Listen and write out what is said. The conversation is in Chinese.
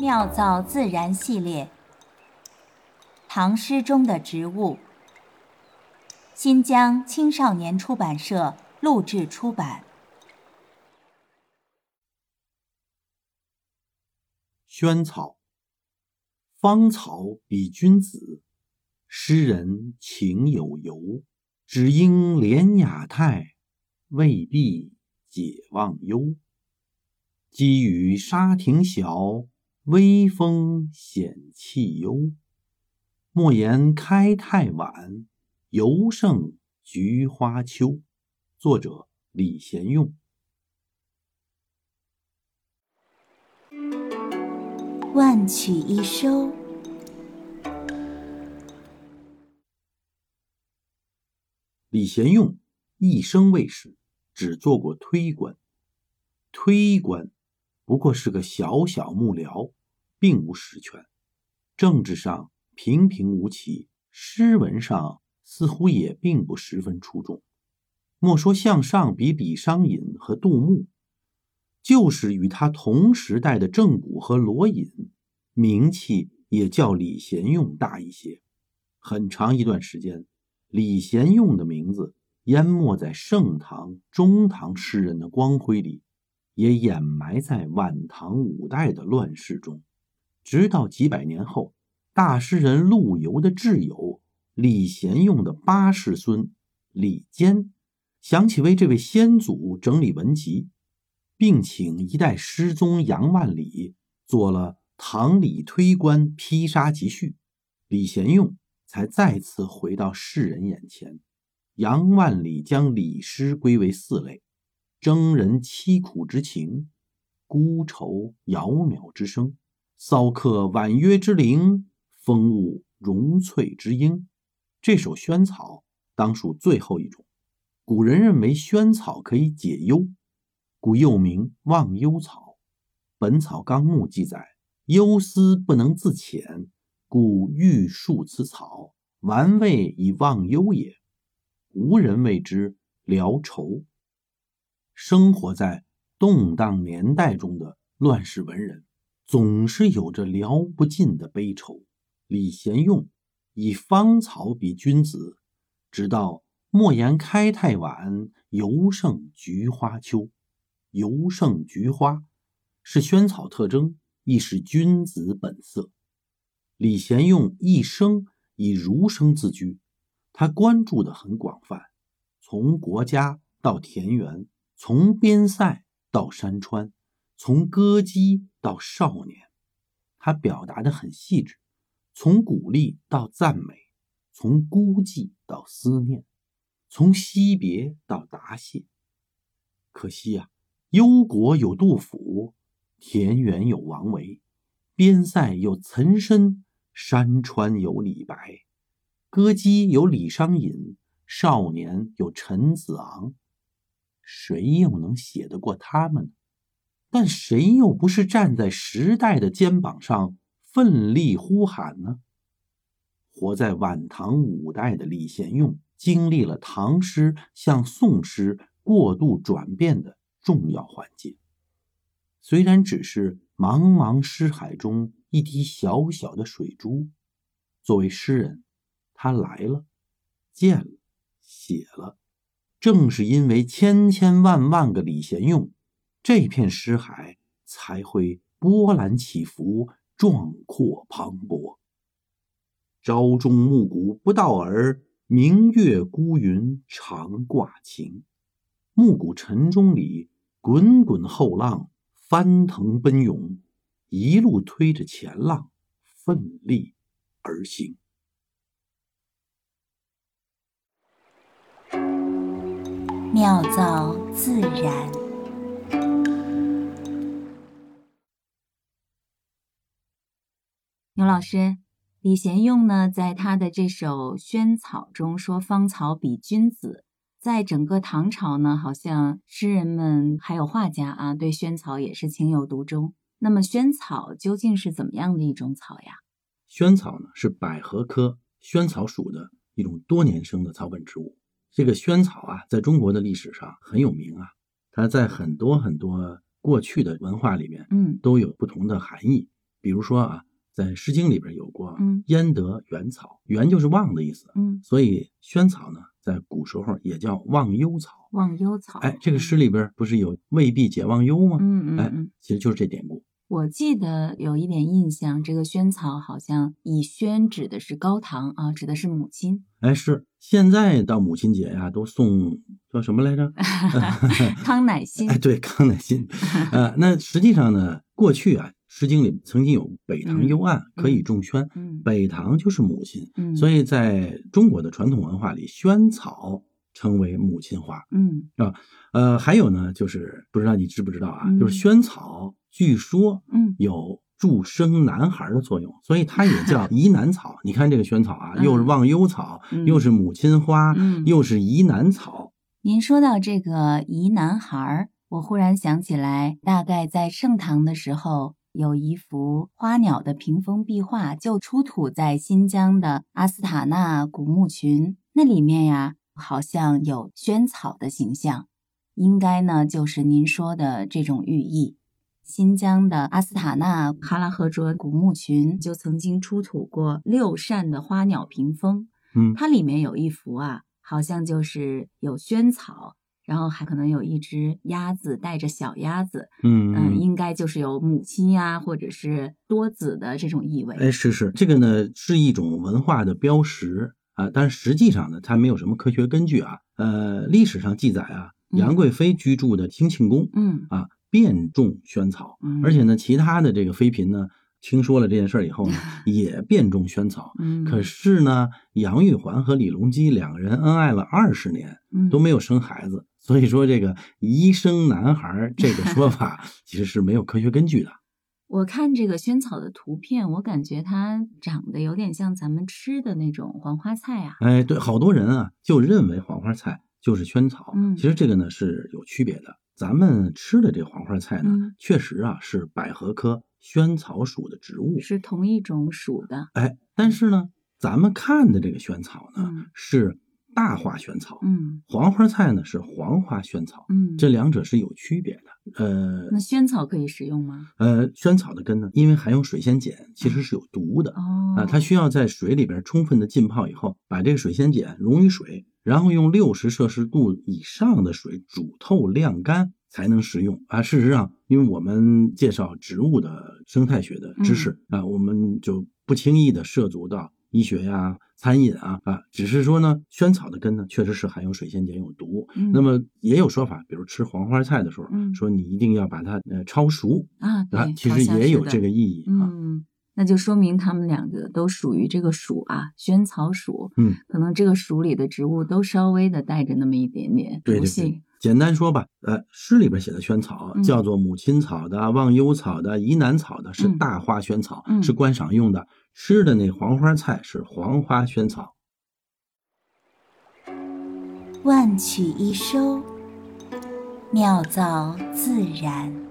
妙造自然系列，唐诗中的植物。新疆青少年出版社录制出版。萱草，芳草比君子，诗人情有由。只应怜雅态，未必解忘忧。积雨沙亭小，微风显气幽。莫言开太晚，犹胜菊花秋。作者：李贤用。万曲一收。李贤用一生未仕，只做过推官。推官不过是个小小幕僚，并无实权。政治上平平无奇，诗文上似乎也并不十分出众。莫说向上比李商隐和杜牧，就是与他同时代的郑谷和罗隐，名气也较李贤用大一些。很长一段时间。李贤用的名字淹没在盛唐、中唐诗人的光辉里，也掩埋在晚唐五代的乱世中。直到几百年后，大诗人陆游的挚友李贤用的八世孙李坚想起为这位先祖整理文集，并请一代诗宗杨万里做了《唐李推官批杀集序》，李贤用。才再次回到世人眼前。杨万里将李诗归为四类：征人凄苦之情，孤愁杳渺之声，骚客婉约之灵，风物融翠之英。这首萱草当属最后一种。古人认为萱草可以解忧，故又名忘忧草。《本草纲目》记载：忧思不能自遣。故欲树此草，玩味以忘忧也。无人为之疗愁。生活在动荡年代中的乱世文人，总是有着聊不尽的悲愁。李贤用以芳草比君子，直到莫言开太晚，犹胜菊花秋。犹胜菊花是萱草特征，亦是君子本色。李贤用一生以儒生自居，他关注的很广泛，从国家到田园，从边塞到山川，从歌姬到少年，他表达的很细致，从鼓励到赞美，从孤寂到思念，从惜别到答谢。可惜呀，忧国有杜甫，田园有王维，边塞有岑参。山川有李白，歌姬有李商隐，少年有陈子昂，谁又能写得过他们呢？但谁又不是站在时代的肩膀上奋力呼喊呢？活在晚唐五代的李贤用，经历了唐诗向宋诗过度转变的重要环节。虽然只是茫茫诗海中。一滴小小的水珠，作为诗人，他来了，见了，写了。正是因为千千万万个李贤用，这片诗海才会波澜起伏，壮阔磅礴。朝中暮鼓不到耳，明月孤云长挂晴。暮鼓晨钟里，滚滚后浪翻腾奔涌。一路推着前浪，奋力而行。妙造自然。牛老师，李贤用呢，在他的这首《萱草》中说：“芳草比君子。”在整个唐朝呢，好像诗人们还有画家啊，对萱草也是情有独钟。那么萱草究竟是怎么样的一种草呀？萱草呢是百合科萱草属的一种多年生的草本植物。这个萱草啊，在中国的历史上很有名啊，它在很多很多过去的文化里面，嗯，都有不同的含义。比如说啊，在《诗经》里边有过嗯“焉得远草”，远就是望的意思，嗯，所以萱草呢，在古时候也叫忘忧草。忘忧草。哎，这个诗里边不是有“未必解忘忧”吗？哎嗯嗯嗯，其实就是这典故。我记得有一点印象，这个萱草好像以萱指的是高堂啊，指的是母亲。哎，是现在到母亲节呀，都送叫什么来着？康乃馨哎，对，康乃馨。呃，那实际上呢，过去啊，《诗经》里曾经有北堂幽暗，可以种萱。嗯北堂就是母亲，嗯，所以以在中国的传统文化里，萱草称为母亲花。嗯呃，还有呢，就是不知道你知不知道啊，嗯就是萱草，据说嗯有助生男孩的作用，所以它也叫 宜男草。你看这个萱草啊，嗯又是忘忧草，嗯又是母亲花，嗯又是宜男草。您说到这个宜男孩儿，我忽然想起来，大概在盛唐的时候，有一幅花鸟的屏风壁画，就出土在新疆的阿斯塔纳古墓群。那里面呀，好像有萱草的形象，应该呢就是您说的这种寓意。新疆的阿斯塔纳哈拉赫卓古墓群就曾经出土过六扇的花鸟屏风，嗯，它里面有一幅啊，好像就是有萱草，然后还可能有一只鸭子带着小鸭子，嗯嗯，应该就是有母亲呀，或者是多子的这种意味。哎，是是，这个呢是一种文化的标识啊，但是实际上呢，它没有什么科学根据啊。呃，历史上记载啊，嗯杨贵妃居住的兴庆宫嗯啊，遍种萱草，嗯而且呢，其他的这个妃嫔呢，听说了这件事儿以后呢，也变种萱草。嗯，可是呢，杨玉环和李隆基两个人恩爱了二十年，嗯都没有生孩子，所以说这个宜生男孩儿这个说法 其实是没有科学根据的。我看这个萱草的图片，我感觉它长得有点像咱们吃的那种黄花菜啊。哎，对，好多人啊就认为黄花菜就是萱草，嗯其实这个呢是有区别的。咱们吃的这黄花菜呢，嗯确实啊是百合科萱草属的植物，是同一种属的。哎，但是呢，咱们看的这个萱草呢、嗯是大花萱草，嗯黄花菜呢是黄花萱草，嗯，这两者是有区别的。呃那萱草可以食用吗？呃，萱草的根呢，因为含有水仙碱，其实是有毒的。哦，啊，它需要在水里边充分的浸泡以后，把这个水仙碱溶于水，然后用六十摄氏度以上的水煮透晾干才能食用啊。事实上，因为我们介绍植物的生态学的知识、啊，我们就不轻易的涉足到医学呀、餐饮啊啊，只是说呢，萱草的根呢确实是含有水仙碱有毒。嗯那么也有说法，比如吃黄花菜的时候，嗯说你一定要把它呃焯熟啊，啊，，其实也有这个意义那就说明它们两个都属于这个属啊，萱草属。嗯，可能这个属里的植物都稍微的带着那么一点点对对毒性对。，简单说吧，呃，诗里边写的萱草嗯叫做母亲草的、忘忧草的、疑难草的，是嗯大花萱草，嗯是观赏用的。吃的那黄花菜是黄花萱草。万曲一收，妙造自然。